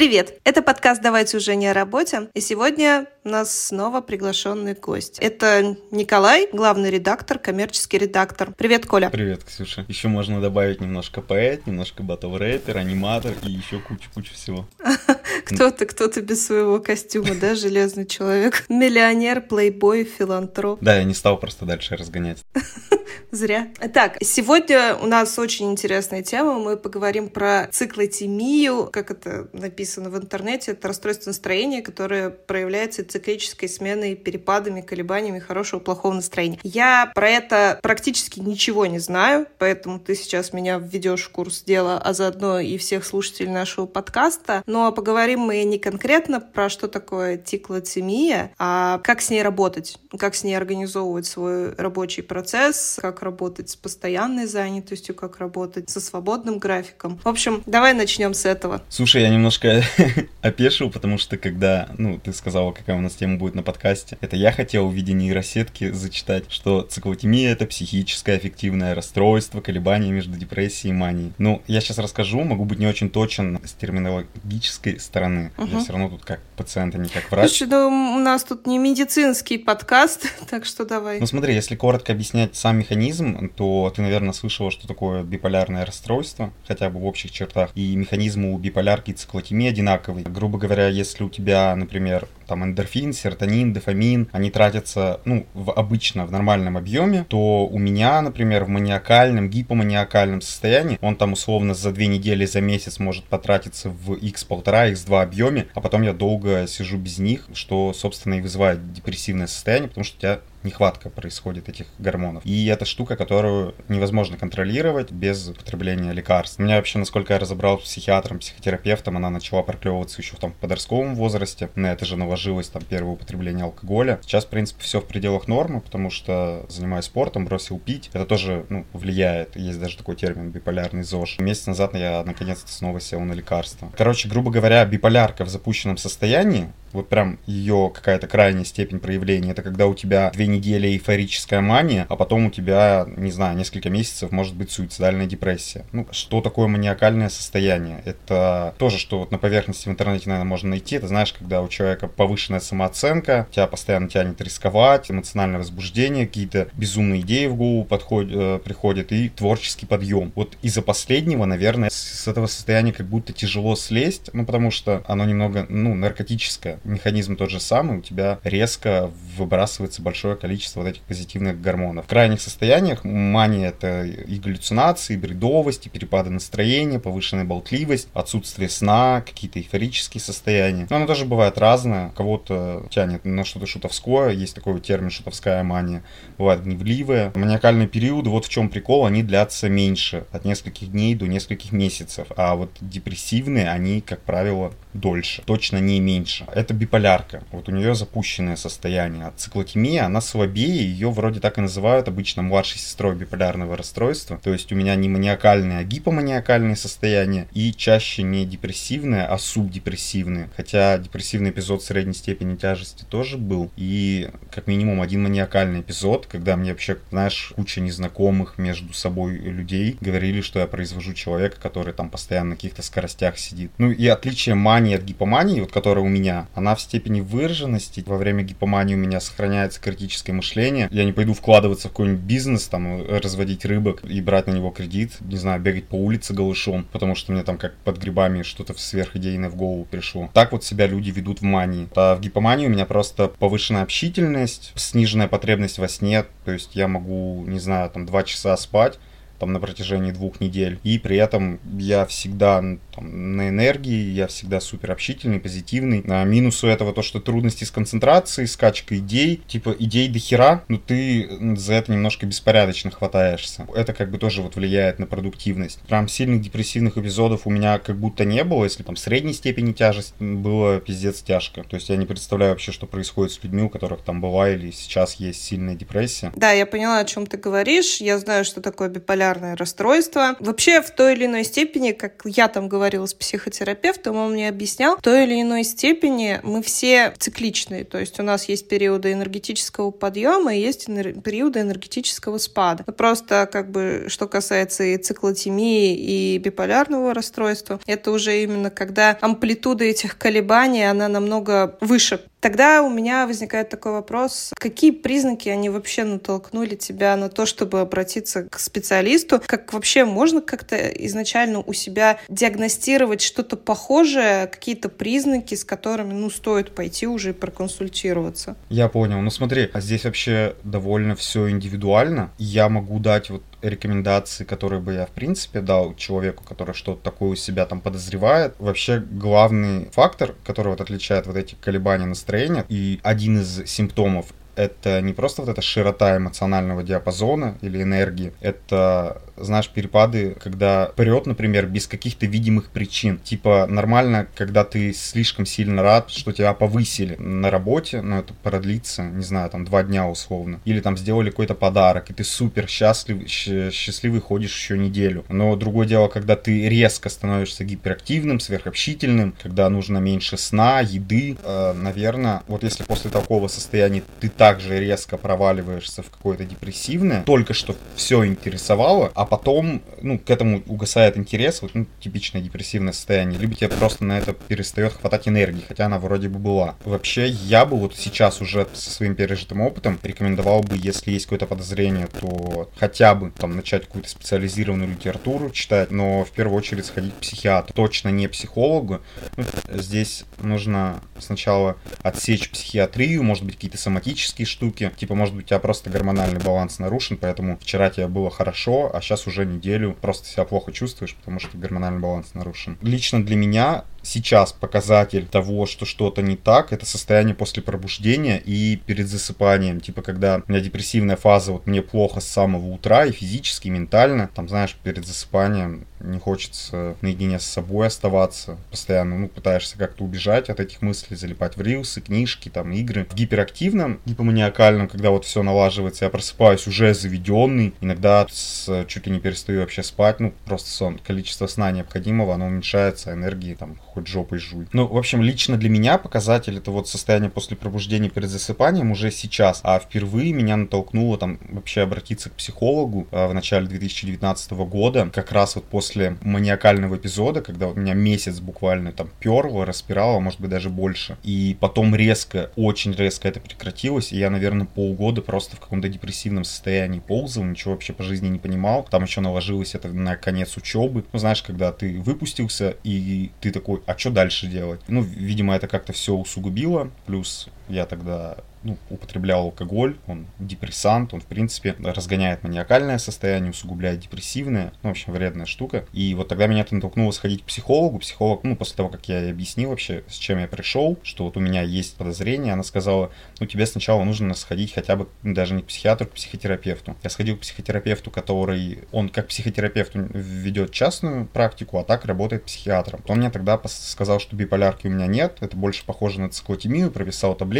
Привет! Это подкаст «Давайте уже не о работе». И сегодня у нас снова приглашенный гость. Это Николай, главный редактор, коммерческий редактор. Привет, Коля. Привет, Ксюша. Еще можно добавить немножко поэт, немножко батл рэпер, аниматор и еще кучу-кучу всего. Кто-то, кто-то без своего костюма, да, железный человек. Миллионер, плейбой, филантроп. Да, я не стал просто дальше разгонять. Зря. Так, сегодня у нас очень интересная тема. Мы поговорим про циклотемию, как это написано в интернете. Это расстройство настроения, которое проявляется циклической сменой, перепадами, колебаниями хорошего, плохого настроения. Я про это практически ничего не знаю, поэтому ты сейчас меня введешь в курс дела, а заодно и всех слушателей нашего подкаста. Но поговорим мы не конкретно про что такое циклотемия, а как с ней работать, как с ней организовывать свой рабочий процесс, как работать с постоянной занятостью, как работать со свободным графиком. В общем, давай начнем с этого. Слушай, я немножко опешил, потому что когда, ну, ты сказала, какая у нас тема будет на подкасте, это я хотел в виде нейросетки зачитать, что циклотемия — это психическое аффективное расстройство, колебания между депрессией и манией. Ну, я сейчас расскажу, могу быть не очень точен с терминологической стороны. Угу. Я все равно тут как пациент, а не как врач. Слушай, ну, у нас тут не медицинский подкаст, так что давай. Ну, смотри, если коротко объяснять сам механизм, то ты, наверное, слышала, что такое биполярное расстройство, хотя бы в общих чертах. И механизм у биполярки и циклотемии одинаковый. Грубо говоря, если у тебя, например, там эндорфин, серотонин, дофамин, они тратятся, ну, в, обычно в нормальном объеме, то у меня, например, в маниакальном, гипоманиакальном состоянии, он там условно за две недели, за месяц может потратиться в x1,5, x2 объеме, а потом я долго сижу без них, что, собственно, и вызывает депрессивное состояние, потому что у тебя нехватка происходит этих гормонов. И это штука, которую невозможно контролировать без употребления лекарств. У меня вообще, насколько я разобрал с психиатром, психотерапевтом, она начала проклевываться еще в том подростковом возрасте. На это же наложилось там первое употребление алкоголя. Сейчас, в принципе, все в пределах нормы, потому что занимаюсь спортом, бросил пить. Это тоже ну, влияет. Есть даже такой термин биполярный ЗОЖ. Месяц назад я наконец-то снова сел на лекарства. Короче, грубо говоря, биполярка в запущенном состоянии вот прям ее какая-то крайняя степень проявления, это когда у тебя две недели эйфорическая мания, а потом у тебя, не знаю, несколько месяцев может быть суицидальная депрессия. Ну, что такое маниакальное состояние? Это тоже, что вот на поверхности в интернете, наверное, можно найти. Это, знаешь, когда у человека повышенная самооценка, тебя постоянно тянет рисковать, эмоциональное возбуждение, какие-то безумные идеи в голову подходят, э, приходят и творческий подъем. Вот из-за последнего, наверное, с этого состояния как будто тяжело слезть, ну, потому что оно немного, ну, наркотическое механизм тот же самый, у тебя резко выбрасывается большое количество вот этих позитивных гормонов. В крайних состояниях мания это и галлюцинации, и бредовость, и перепады настроения, повышенная болтливость, отсутствие сна, какие-то эйфорические состояния. Но оно тоже бывает разное. Кого-то тянет на что-то шутовское, есть такой термин шутовская мания. Бывает гневливая. Маниакальные периоды, вот в чем прикол, они длятся меньше, от нескольких дней до нескольких месяцев. А вот депрессивные, они, как правило, дольше, точно не меньше. Это биполярка, вот у нее запущенное состояние. А циклотемия, она слабее, ее вроде так и называют обычно младшей сестрой биполярного расстройства. То есть у меня не маниакальное, а гипоманиакальное состояние, и чаще не депрессивное, а субдепрессивное. Хотя депрессивный эпизод средней степени тяжести тоже был, и как минимум один маниакальный эпизод, когда мне вообще, знаешь, куча незнакомых между собой людей говорили, что я произвожу человека, который там постоянно на каких-то скоростях сидит. Ну и отличие мании от гипомании, вот которая у меня, она в степени выраженности. Во время гипомании у меня сохраняется критическое мышление. Я не пойду вкладываться в какой-нибудь бизнес, там, разводить рыбок и брать на него кредит, не знаю, бегать по улице голышом, потому что мне там как под грибами что-то сверхидейное в голову пришло. Так вот себя люди ведут в мании. А в гипомании у меня просто повышенная общительность, сниженная потребность во сне, то есть я могу, не знаю, там, два часа спать, там на протяжении двух недель. И при этом я всегда там, на энергии, я всегда супер общительный, позитивный. А минусу этого то, что трудности с концентрацией, скачка идей, типа идей до хера, но ты за это немножко беспорядочно хватаешься. Это как бы тоже вот влияет на продуктивность. Прям сильных депрессивных эпизодов у меня как будто не было, если там средней степени тяжесть было пиздец тяжко. То есть я не представляю вообще, что происходит с людьми, у которых там была или сейчас есть сильная депрессия. Да, я поняла, о чем ты говоришь. Я знаю, что такое биполярное биполярное расстройство. Вообще, в той или иной степени, как я там говорила с психотерапевтом, он мне объяснял, в той или иной степени мы все цикличные. То есть у нас есть периоды энергетического подъема и есть периоды энергетического спада. Просто как бы что касается и циклотемии, и биполярного расстройства, это уже именно когда амплитуда этих колебаний, она намного выше Тогда у меня возникает такой вопрос, какие признаки они вообще натолкнули тебя на то, чтобы обратиться к специалисту? Как вообще можно как-то изначально у себя диагностировать что-то похожее, какие-то признаки, с которыми, ну, стоит пойти уже и проконсультироваться? Я понял. Ну смотри, а здесь вообще довольно все индивидуально. Я могу дать вот рекомендации, которые бы я, в принципе, дал человеку, который что-то такое у себя там подозревает. Вообще, главный фактор, который вот отличает вот эти колебания настроения, и один из симптомов это не просто вот эта широта эмоционального диапазона или энергии, это знаешь, перепады, когда прет, например, без каких-то видимых причин. Типа нормально, когда ты слишком сильно рад, что тебя повысили на работе, но это продлится, не знаю, там два дня условно. Или там сделали какой-то подарок, и ты супер счастлив, счастливый ходишь еще неделю. Но другое дело, когда ты резко становишься гиперактивным, сверхобщительным, когда нужно меньше сна, еды. Э, наверное, вот если после такого состояния ты также резко проваливаешься в какое-то депрессивное, только что все интересовало, а потом, ну, к этому угасает интерес, вот, ну, типичное депрессивное состояние, либо тебе просто на это перестает хватать энергии, хотя она вроде бы была. Вообще, я бы вот сейчас уже со своим пережитым опытом рекомендовал бы, если есть какое-то подозрение, то хотя бы там начать какую-то специализированную литературу читать, но в первую очередь сходить к психиатру, точно не психологу. Ну, здесь нужно сначала отсечь психиатрию, может быть, какие-то соматические штуки, типа, может быть, у тебя просто гормональный баланс нарушен, поэтому вчера тебе было хорошо, а сейчас уже неделю просто себя плохо чувствуешь, потому что гормональный баланс нарушен. Лично для меня сейчас показатель того, что что-то не так, это состояние после пробуждения и перед засыпанием. Типа, когда у меня депрессивная фаза, вот мне плохо с самого утра и физически, и ментально. Там, знаешь, перед засыпанием не хочется наедине с собой оставаться. Постоянно, ну, пытаешься как-то убежать от этих мыслей, залипать в рилсы, книжки, там, игры. В гиперактивном, гипоманиакальном, когда вот все налаживается, я просыпаюсь уже заведенный. Иногда с, чуть ли не перестаю вообще спать, ну, просто сон. Количество сна необходимого, оно уменьшается, энергии там хоть жопой жуй. Ну, в общем, лично для меня показатель это вот состояние после пробуждения перед засыпанием уже сейчас, а впервые меня натолкнуло там вообще обратиться к психологу а, в начале 2019 года, как раз вот после маниакального эпизода, когда у меня месяц буквально там перло, распирало, может быть даже больше, и потом резко, очень резко это прекратилось, и я, наверное, полгода просто в каком-то депрессивном состоянии ползал, ничего вообще по жизни не понимал, там еще наложилось это на конец учебы, ну, знаешь, когда ты выпустился, и ты такой, а что дальше делать? Ну, видимо, это как-то все усугубило, плюс я тогда ну, употреблял алкоголь, он депрессант, он, в принципе, разгоняет маниакальное состояние, усугубляет депрессивное, ну, в общем, вредная штука. И вот тогда меня это натолкнуло сходить к психологу. Психолог, ну, после того, как я ей объяснил вообще, с чем я пришел, что вот у меня есть подозрение, она сказала, ну, тебе сначала нужно сходить хотя бы, ну, даже не к психиатру, к психотерапевту. Я сходил к психотерапевту, который, он как психотерапевт ведет частную практику, а так работает психиатром. Он мне тогда сказал, что биполярки у меня нет, это больше похоже на циклотемию, прописал таблетки,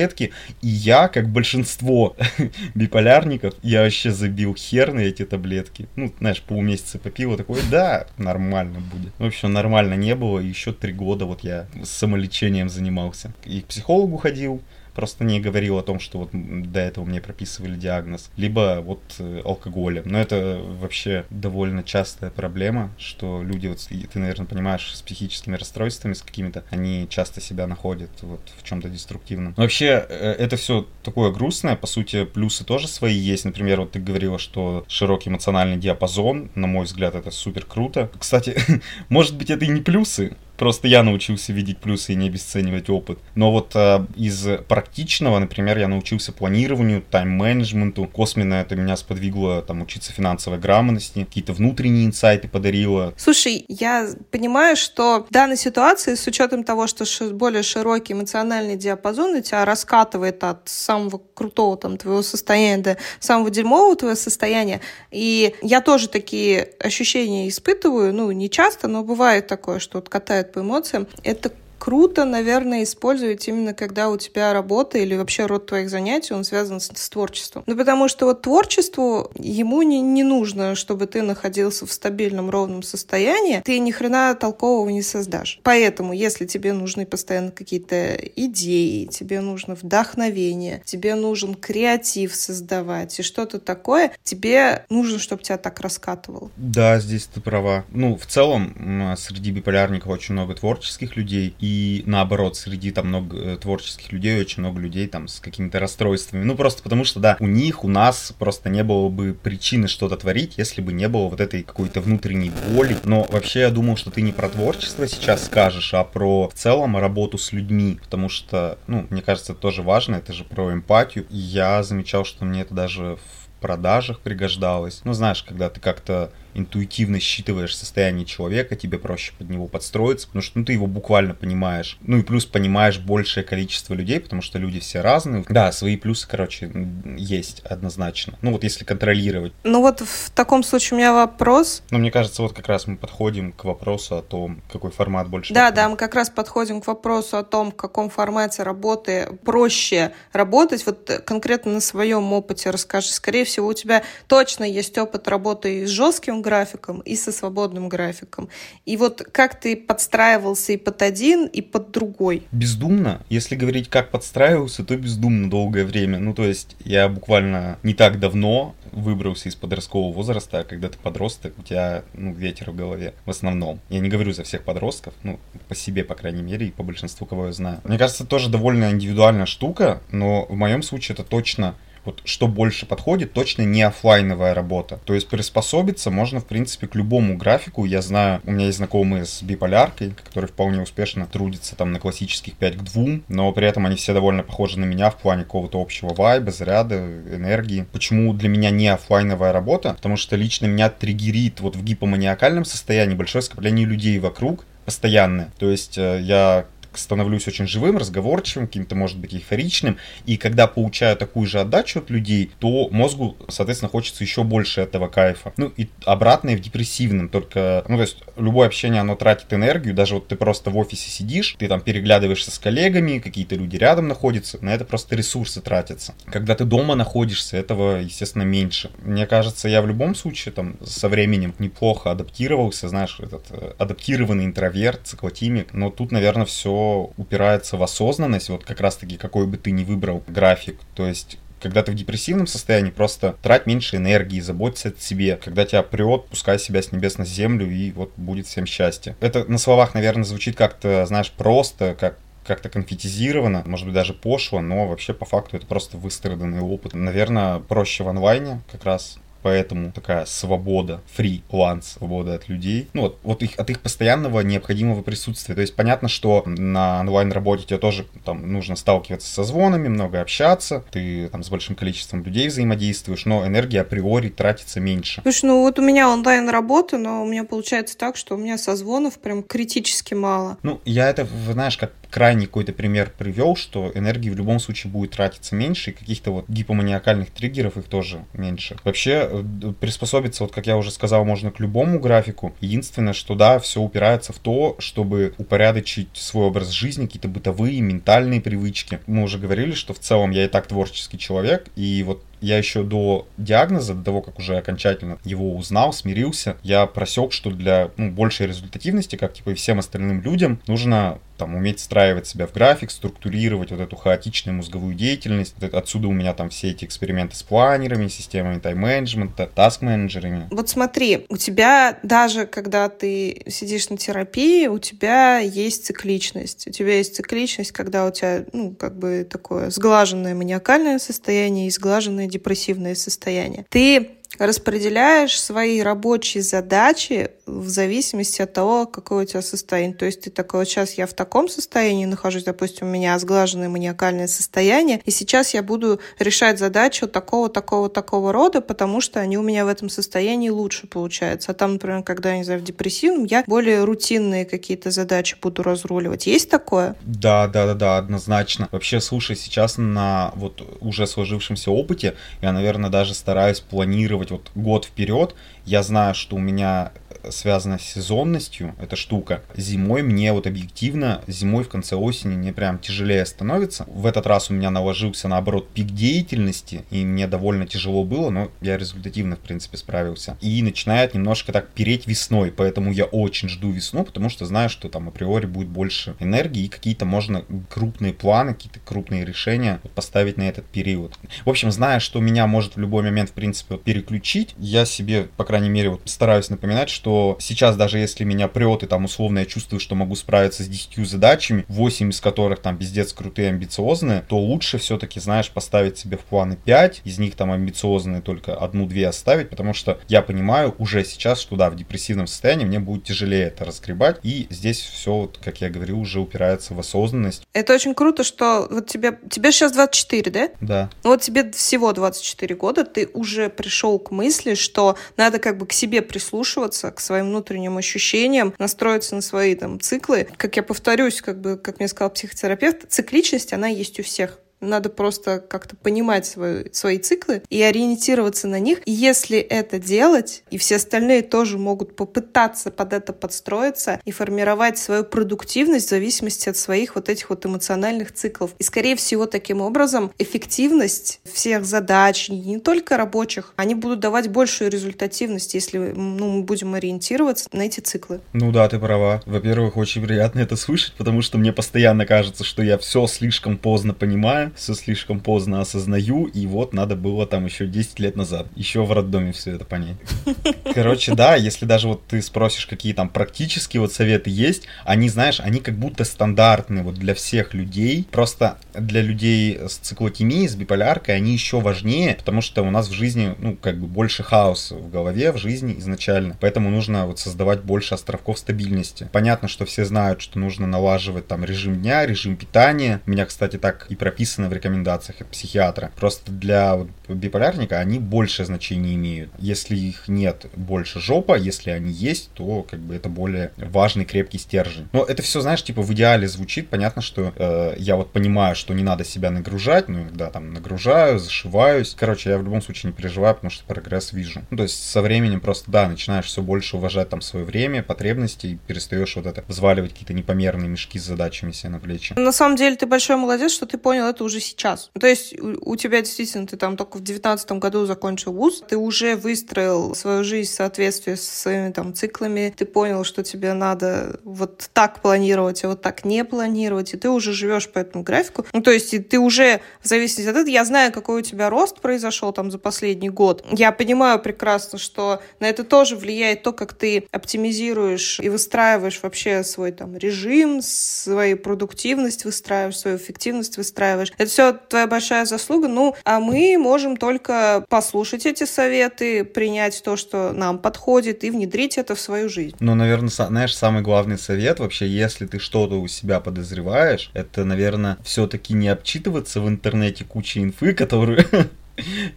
и я я, как большинство биполярников, я вообще забил хер на эти таблетки. Ну, знаешь, полмесяца попил, такой, да, нормально будет. В общем, нормально не было, еще три года вот я самолечением занимался. И к психологу ходил, просто не говорил о том, что вот до этого мне прописывали диагноз, либо вот э, алкоголем. Но это вообще довольно частая проблема, что люди, вот ты, наверное, понимаешь, с психическими расстройствами, с какими-то, они часто себя находят вот в чем-то деструктивном. Но вообще, э, это все такое грустное, по сути, плюсы тоже свои есть. Например, вот ты говорила, что широкий эмоциональный диапазон, на мой взгляд, это супер круто. Кстати, может быть, это и не плюсы, Просто я научился видеть плюсы и не обесценивать опыт. Но вот э, из практичного, например, я научился планированию, тайм-менеджменту. Косменно это меня сподвигло там учиться финансовой грамотности, какие-то внутренние инсайты подарило. Слушай, я понимаю, что в данной ситуации, с учетом того, что более широкий эмоциональный диапазон у тебя раскатывает от самого крутого там твоего состояния до самого дерьмового твоего состояния, и я тоже такие ощущения испытываю, ну, не часто, но бывает такое, что вот катает по эмоциям, это круто, наверное, использовать именно когда у тебя работа или вообще род твоих занятий, он связан с, с творчеством. Ну, потому что вот творчеству ему не, не нужно, чтобы ты находился в стабильном, ровном состоянии, ты ни хрена толкового не создашь. Поэтому, если тебе нужны постоянно какие-то идеи, тебе нужно вдохновение, тебе нужен креатив создавать и что-то такое, тебе нужно, чтобы тебя так раскатывало. Да, здесь ты права. Ну, в целом, среди биполярников очень много творческих людей, и наоборот, среди там много э, творческих людей, очень много людей там с какими-то расстройствами. Ну, просто потому что, да, у них, у нас просто не было бы причины что-то творить, если бы не было вот этой какой-то внутренней боли. Но вообще я думал, что ты не про творчество сейчас скажешь, а про в целом работу с людьми, потому что, ну, мне кажется, это тоже важно, это же про эмпатию. И я замечал, что мне это даже в продажах пригождалось. Ну, знаешь, когда ты как-то интуитивно считываешь состояние человека, тебе проще под него подстроиться, потому что ну, ты его буквально понимаешь. Ну и плюс понимаешь большее количество людей, потому что люди все разные. Да, свои плюсы, короче, есть однозначно. Ну вот если контролировать. Ну вот в таком случае у меня вопрос. Ну мне кажется, вот как раз мы подходим к вопросу о том, какой формат больше. Да, да, мы как раз подходим к вопросу о том, в каком формате работы проще работать. Вот конкретно на своем опыте расскажи. Скорее всего, у тебя точно есть опыт работы с жестким графиком, и со свободным графиком. И вот как ты подстраивался и под один, и под другой? Бездумно. Если говорить, как подстраивался, то бездумно долгое время. Ну, то есть я буквально не так давно выбрался из подросткового возраста, а когда ты подросток, у тебя, ну, ветер в голове в основном. Я не говорю за всех подростков, ну, по себе, по крайней мере, и по большинству, кого я знаю. Мне кажется, тоже довольно индивидуальная штука, но в моем случае это точно вот что больше подходит, точно не офлайновая работа. То есть приспособиться можно, в принципе, к любому графику. Я знаю, у меня есть знакомые с биполяркой, которые вполне успешно трудятся там на классических 5 к 2, но при этом они все довольно похожи на меня в плане какого-то общего вайба, заряда, энергии. Почему для меня не офлайновая работа? Потому что лично меня триггерит вот в гипоманиакальном состоянии большое скопление людей вокруг, постоянное. То есть э, я становлюсь очень живым, разговорчивым, каким-то, может быть, эйфоричным. И когда получаю такую же отдачу от людей, то мозгу, соответственно, хочется еще больше этого кайфа. Ну и обратное в депрессивном, только, ну то есть любое общение, оно тратит энергию, даже вот ты просто в офисе сидишь, ты там переглядываешься с коллегами, какие-то люди рядом находятся, на это просто ресурсы тратятся. Когда ты дома находишься, этого, естественно, меньше. Мне кажется, я в любом случае там со временем неплохо адаптировался, знаешь, этот э, адаптированный интроверт, циклотимик, но тут, наверное, все упирается в осознанность, вот как раз-таки какой бы ты ни выбрал график, то есть когда ты в депрессивном состоянии, просто трать меньше энергии, заботься о себе. Когда тебя прет, пускай себя с небес на землю, и вот будет всем счастье. Это на словах, наверное, звучит как-то, знаешь, просто, как как-то конфетизировано, может быть, даже пошло, но вообще по факту это просто выстраданный опыт. Наверное, проще в онлайне как раз поэтому такая свобода, фриланс, свобода от людей, ну вот, вот их, от их постоянного необходимого присутствия. То есть понятно, что на онлайн-работе тебе тоже там нужно сталкиваться со звонами, много общаться, ты там с большим количеством людей взаимодействуешь, но энергия априори тратится меньше. Слушай, ну вот у меня онлайн-работа, но у меня получается так, что у меня созвонов прям критически мало. Ну, я это, знаешь, как крайний какой-то пример привел, что энергии в любом случае будет тратиться меньше, и каких-то вот гипоманиакальных триггеров их тоже меньше. Вообще э, приспособиться, вот как я уже сказал, можно к любому графику. Единственное, что да, все упирается в то, чтобы упорядочить свой образ жизни, какие-то бытовые, ментальные привычки. Мы уже говорили, что в целом я и так творческий человек, и вот я еще до диагноза, до того, как уже окончательно его узнал, смирился, я просек, что для ну, большей результативности, как типа и всем остальным людям, нужно там уметь встраивать себя в график, структурировать вот эту хаотичную мозговую деятельность. Отсюда у меня там все эти эксперименты с планерами, системами тайм-менеджмента, таск-менеджерами. Вот смотри, у тебя даже когда ты сидишь на терапии, у тебя есть цикличность. У тебя есть цикличность, когда у тебя, ну, как бы такое сглаженное маниакальное состояние и сглаженное депрессивное состояние. Ты распределяешь свои рабочие задачи в зависимости от того, какое у тебя состояние. То есть ты такой, вот сейчас я в таком состоянии нахожусь, допустим, у меня сглаженное маниакальное состояние, и сейчас я буду решать задачу такого, такого, такого рода, потому что они у меня в этом состоянии лучше получаются. А там, например, когда, я не знаю, в депрессивном, я более рутинные какие-то задачи буду разруливать. Есть такое? Да, да, да, да, однозначно. Вообще, слушай, сейчас на вот уже сложившемся опыте я, наверное, даже стараюсь планировать вот год вперед. Я знаю, что у меня связана с сезонностью, эта штука. Зимой мне вот объективно, зимой в конце осени мне прям тяжелее становится. В этот раз у меня наложился, наоборот, пик деятельности, и мне довольно тяжело было, но я результативно, в принципе, справился. И начинает немножко так переть весной, поэтому я очень жду весну, потому что знаю, что там априори будет больше энергии, и какие-то можно крупные планы, какие-то крупные решения поставить на этот период. В общем, зная, что меня может в любой момент, в принципе, переключить, я себе, по крайней мере, вот стараюсь напоминать, что сейчас даже если меня прет, и там условно я чувствую, что могу справиться с 10 задачами, 8 из которых там пиздец крутые, амбициозные, то лучше все-таки, знаешь, поставить себе в планы 5, из них там амбициозные только одну-две оставить, потому что я понимаю уже сейчас, что да, в депрессивном состоянии мне будет тяжелее это разгребать, и здесь все, вот, как я говорю, уже упирается в осознанность. Это очень круто, что вот тебе, тебе сейчас 24, да? Да. Ну вот тебе всего 24 года, ты уже пришел к мысли, что надо как бы к себе прислушиваться, к своим внутренним ощущениям, настроиться на свои там циклы. Как я повторюсь, как бы, как мне сказал психотерапевт, цикличность, она есть у всех. Надо просто как-то понимать свой, свои циклы и ориентироваться на них. И если это делать, и все остальные тоже могут попытаться под это подстроиться и формировать свою продуктивность в зависимости от своих вот этих вот эмоциональных циклов. И, скорее всего, таким образом эффективность всех задач, не только рабочих, они будут давать большую результативность, если ну, мы будем ориентироваться на эти циклы. Ну да, ты права. Во-первых, очень приятно это слышать, потому что мне постоянно кажется, что я все слишком поздно понимаю, все слишком поздно осознаю, и вот надо было там еще 10 лет назад, еще в роддоме все это понять. Короче, да, если даже вот ты спросишь, какие там практические вот советы есть, они, знаешь, они как будто стандартные вот для всех людей, просто для людей с циклотемией, с биполяркой, они еще важнее, потому что у нас в жизни, ну, как бы больше хаоса в голове, в жизни изначально, поэтому нужно вот создавать больше островков стабильности. Понятно, что все знают, что нужно налаживать там режим дня, режим питания. У меня, кстати, так и прописано прописаны в рекомендациях психиатра. Просто для биполярника они большее значение имеют. Если их нет, больше жопа. Если они есть, то как бы это более важный, крепкий стержень. Но это все, знаешь, типа в идеале звучит. Понятно, что э, я вот понимаю, что не надо себя нагружать, но иногда там нагружаю, зашиваюсь. Короче, я в любом случае не переживаю, потому что прогресс вижу. Ну, то есть со временем просто, да, начинаешь все больше уважать там свое время, потребности и перестаешь вот это взваливать какие-то непомерные мешки с задачами себе на плечи. На самом деле ты большой молодец, что ты понял это уже сейчас. То есть у, у тебя действительно, ты там только в девятнадцатом году закончил вуз, ты уже выстроил свою жизнь в соответствии с своими там циклами, ты понял, что тебе надо вот так планировать, а вот так не планировать, и ты уже живешь по этому графику. Ну, то есть ты уже, в зависимости от этого, я знаю, какой у тебя рост произошел там за последний год. Я понимаю прекрасно, что на это тоже влияет то, как ты оптимизируешь и выстраиваешь вообще свой там режим, свою продуктивность выстраиваешь, свою эффективность выстраиваешь. Это все твоя большая заслуга. Ну, а мы можем только послушать эти советы, принять то, что нам подходит, и внедрить это в свою жизнь. Ну, наверное, знаешь, самый главный совет вообще, если ты что-то у себя подозреваешь, это, наверное, все-таки не обчитываться в интернете кучей инфы, которую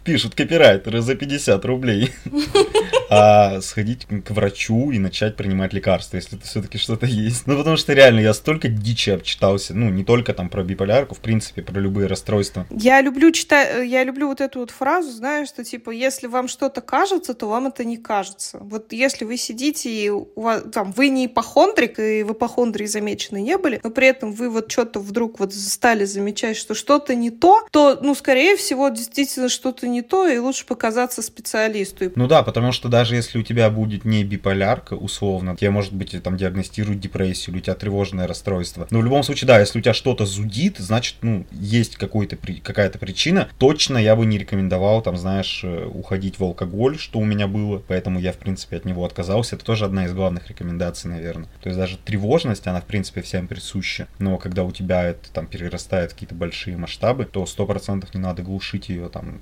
пишут копирайтеры за 50 рублей, а сходить к врачу и начать принимать лекарства, если это все-таки что-то есть. Ну, потому что реально я столько дичи обчитался, ну, не только там про биполярку, в принципе, про любые расстройства. Я люблю читать, я люблю вот эту вот фразу, знаешь, что типа, если вам что-то кажется, то вам это не кажется. Вот если вы сидите и у вас, там, вы не ипохондрик, и в ипохондрии замечены не были, но при этом вы вот что-то вдруг вот стали замечать, что что-то не то, то, ну, скорее всего, действительно что-то не то, и лучше показаться специалисту. Ну да, потому что даже если у тебя будет не биполярка, условно, тебе, может быть, там диагностируют депрессию, или у тебя тревожное расстройство. Но в любом случае, да, если у тебя что-то зудит, значит, ну, есть какой-то, какая-то причина. Точно я бы не рекомендовал, там, знаешь, э, уходить в алкоголь, что у меня было, поэтому я, в принципе, от него отказался. Это тоже одна из главных рекомендаций, наверное. То есть даже тревожность, она, в принципе, всем присуща. Но когда у тебя это там перерастает какие-то большие масштабы, то сто процентов не надо глушить ее там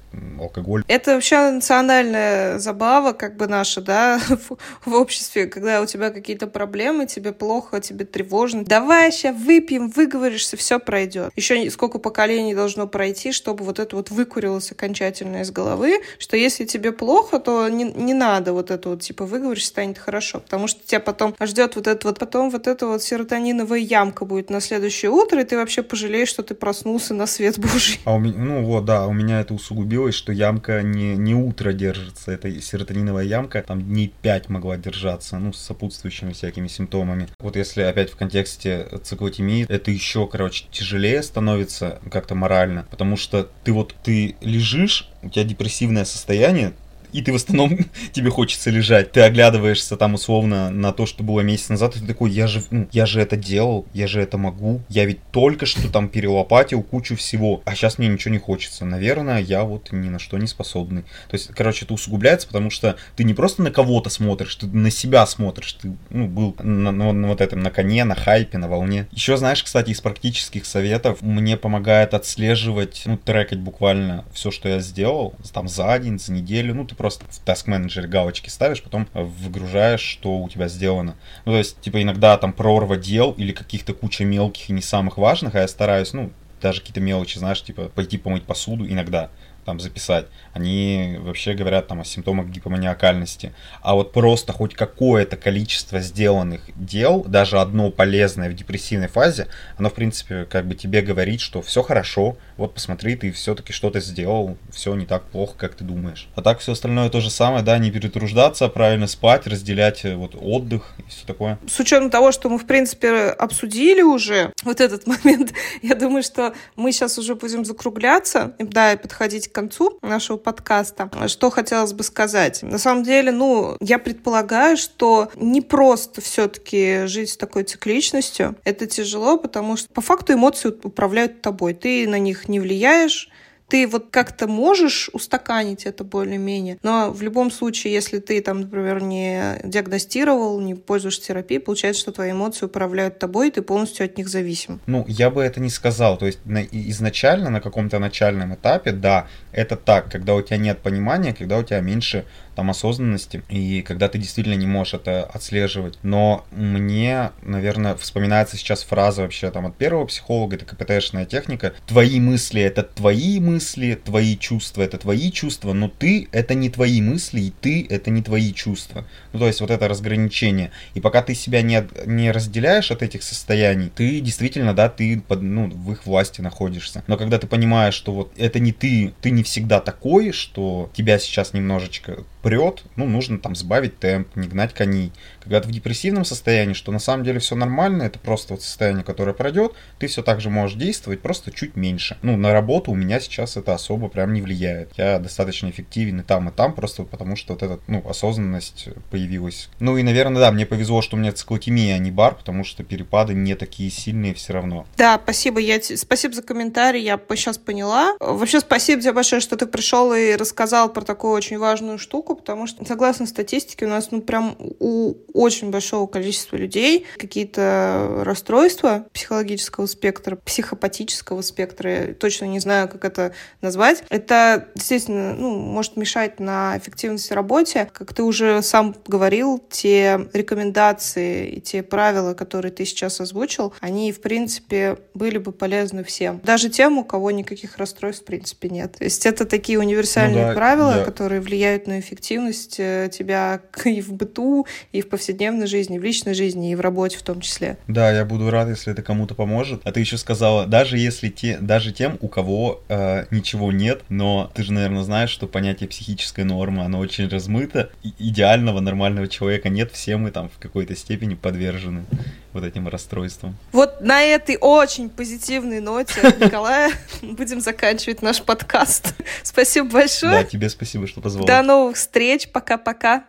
алкоголь. Это вообще национальная забава, как бы наша, да, в, в обществе, когда у тебя какие-то проблемы, тебе плохо, тебе тревожно. Давай сейчас выпьем, выговоришься, все пройдет. Еще сколько поколений должно пройти, чтобы вот это вот выкурилось окончательно из головы, что если тебе плохо, то не, не надо вот это вот, типа, выговоришь, станет хорошо, потому что тебя потом ждет вот это вот, потом вот эта вот серотониновая ямка будет на следующее утро, и ты вообще пожалеешь, что ты проснулся на свет Божий. А у меня, ну вот, да, у меня это усугубилось, что ямка не, не утро держится, это серотониновая ямка там дней 5 могла держаться, ну, с сопутствующими всякими симптомами. Вот если опять в контексте циклотемии, это еще, короче, тяжелее становится как-то морально, потому что ты вот, ты лежишь, у тебя депрессивное состояние, и ты в основном тебе хочется лежать. Ты оглядываешься там условно на то, что было месяц назад, и ты такой, я же, ну, я же это делал, я же это могу, я ведь только что там перелопатил кучу всего, а сейчас мне ничего не хочется. Наверное, я вот ни на что не способный. То есть, короче, это усугубляется, потому что ты не просто на кого-то смотришь, ты на себя смотришь, ты, ну, был на, на, на вот этом, на коне, на хайпе, на волне. Еще, знаешь, кстати, из практических советов мне помогает отслеживать, ну, трекать буквально все, что я сделал, там, за день, за неделю, ну, ты просто в Task Manager галочки ставишь, потом выгружаешь, что у тебя сделано. Ну, то есть, типа, иногда там прорва дел или каких-то куча мелких и не самых важных, а я стараюсь, ну, даже какие-то мелочи, знаешь, типа, пойти помыть посуду иногда там записать, они вообще говорят там о симптомах гипоманиакальности. А вот просто хоть какое-то количество сделанных дел, даже одно полезное в депрессивной фазе, оно, в принципе, как бы тебе говорит, что все хорошо, вот посмотри, ты все-таки что-то сделал, все не так плохо, как ты думаешь. А так все остальное то же самое, да, не перетруждаться, правильно спать, разделять э, вот отдых и все такое. С учетом того, что мы, в принципе, обсудили уже вот этот момент, я думаю, что мы сейчас уже будем закругляться, да, и подходить к концу нашего подкаста. Что хотелось бы сказать? На самом деле, ну, я предполагаю, что не просто все-таки жить с такой цикличностью. Это тяжело, потому что по факту эмоции управляют тобой. Ты на них не влияешь, ты вот как-то можешь устаканить это более-менее, но в любом случае, если ты там, например, не диагностировал, не пользуешься терапией, получается, что твои эмоции управляют тобой, и ты полностью от них зависим. Ну, я бы это не сказал. То есть на, изначально, на каком-то начальном этапе, да, это так, когда у тебя нет понимания, когда у тебя меньше там осознанности, и когда ты действительно не можешь это отслеживать. Но мне, наверное, вспоминается сейчас фраза вообще там от первого психолога, это КПТшная техника. Твои мысли — это твои мысли, твои чувства — это твои чувства, но ты — это не твои мысли, и ты — это не твои чувства. Ну, то есть вот это разграничение. И пока ты себя не, не разделяешь от этих состояний, ты действительно, да, ты под, ну, в их власти находишься. Но когда ты понимаешь, что вот это не ты, ты не всегда такой, что тебя сейчас немножечко прет, ну, нужно там сбавить темп, не гнать коней. Когда ты в депрессивном состоянии, что на самом деле все нормально, это просто вот состояние, которое пройдет, ты все так же можешь действовать, просто чуть меньше. Ну, на работу у меня сейчас это особо прям не влияет. Я достаточно эффективен и там, и там, просто потому что вот эта, ну, осознанность появилась. Ну и, наверное, да, мне повезло, что у меня циклотемия, а не бар, потому что перепады не такие сильные все равно. Да, спасибо, я спасибо за комментарий, я сейчас поняла. Вообще, спасибо тебе большое, что ты пришел и рассказал про такую очень важную штуку, потому что, согласно статистике, у нас, ну, прям у очень большого количества людей какие-то расстройства психологического спектра, психопатического спектра, я точно не знаю, как это назвать. Это, естественно, ну, может мешать на эффективности работе. Как ты уже сам говорил, те рекомендации и те правила, которые ты сейчас озвучил, они, в принципе, были бы полезны всем. Даже тем, у кого никаких расстройств, в принципе, нет. То есть это такие универсальные ну, да, правила, да. которые влияют на эффективность э, тебя и в быту, и в повседневной жизни, в личной жизни и в работе в том числе. Да, я буду рад, если это кому-то поможет. А ты еще сказала, даже если те, даже тем, у кого э, ничего нет, но ты же, наверное, знаешь, что понятие психической нормы, оно очень размыто. И идеального, нормального человека нет, все мы там в какой-то степени подвержены вот этим расстройствам. Вот на этой очень позитивной ноте, Николая, будем заканчивать наш подкаст. Спасибо большое. Да, тебе спасибо, что позвал. До новых встреч. Пока-пока.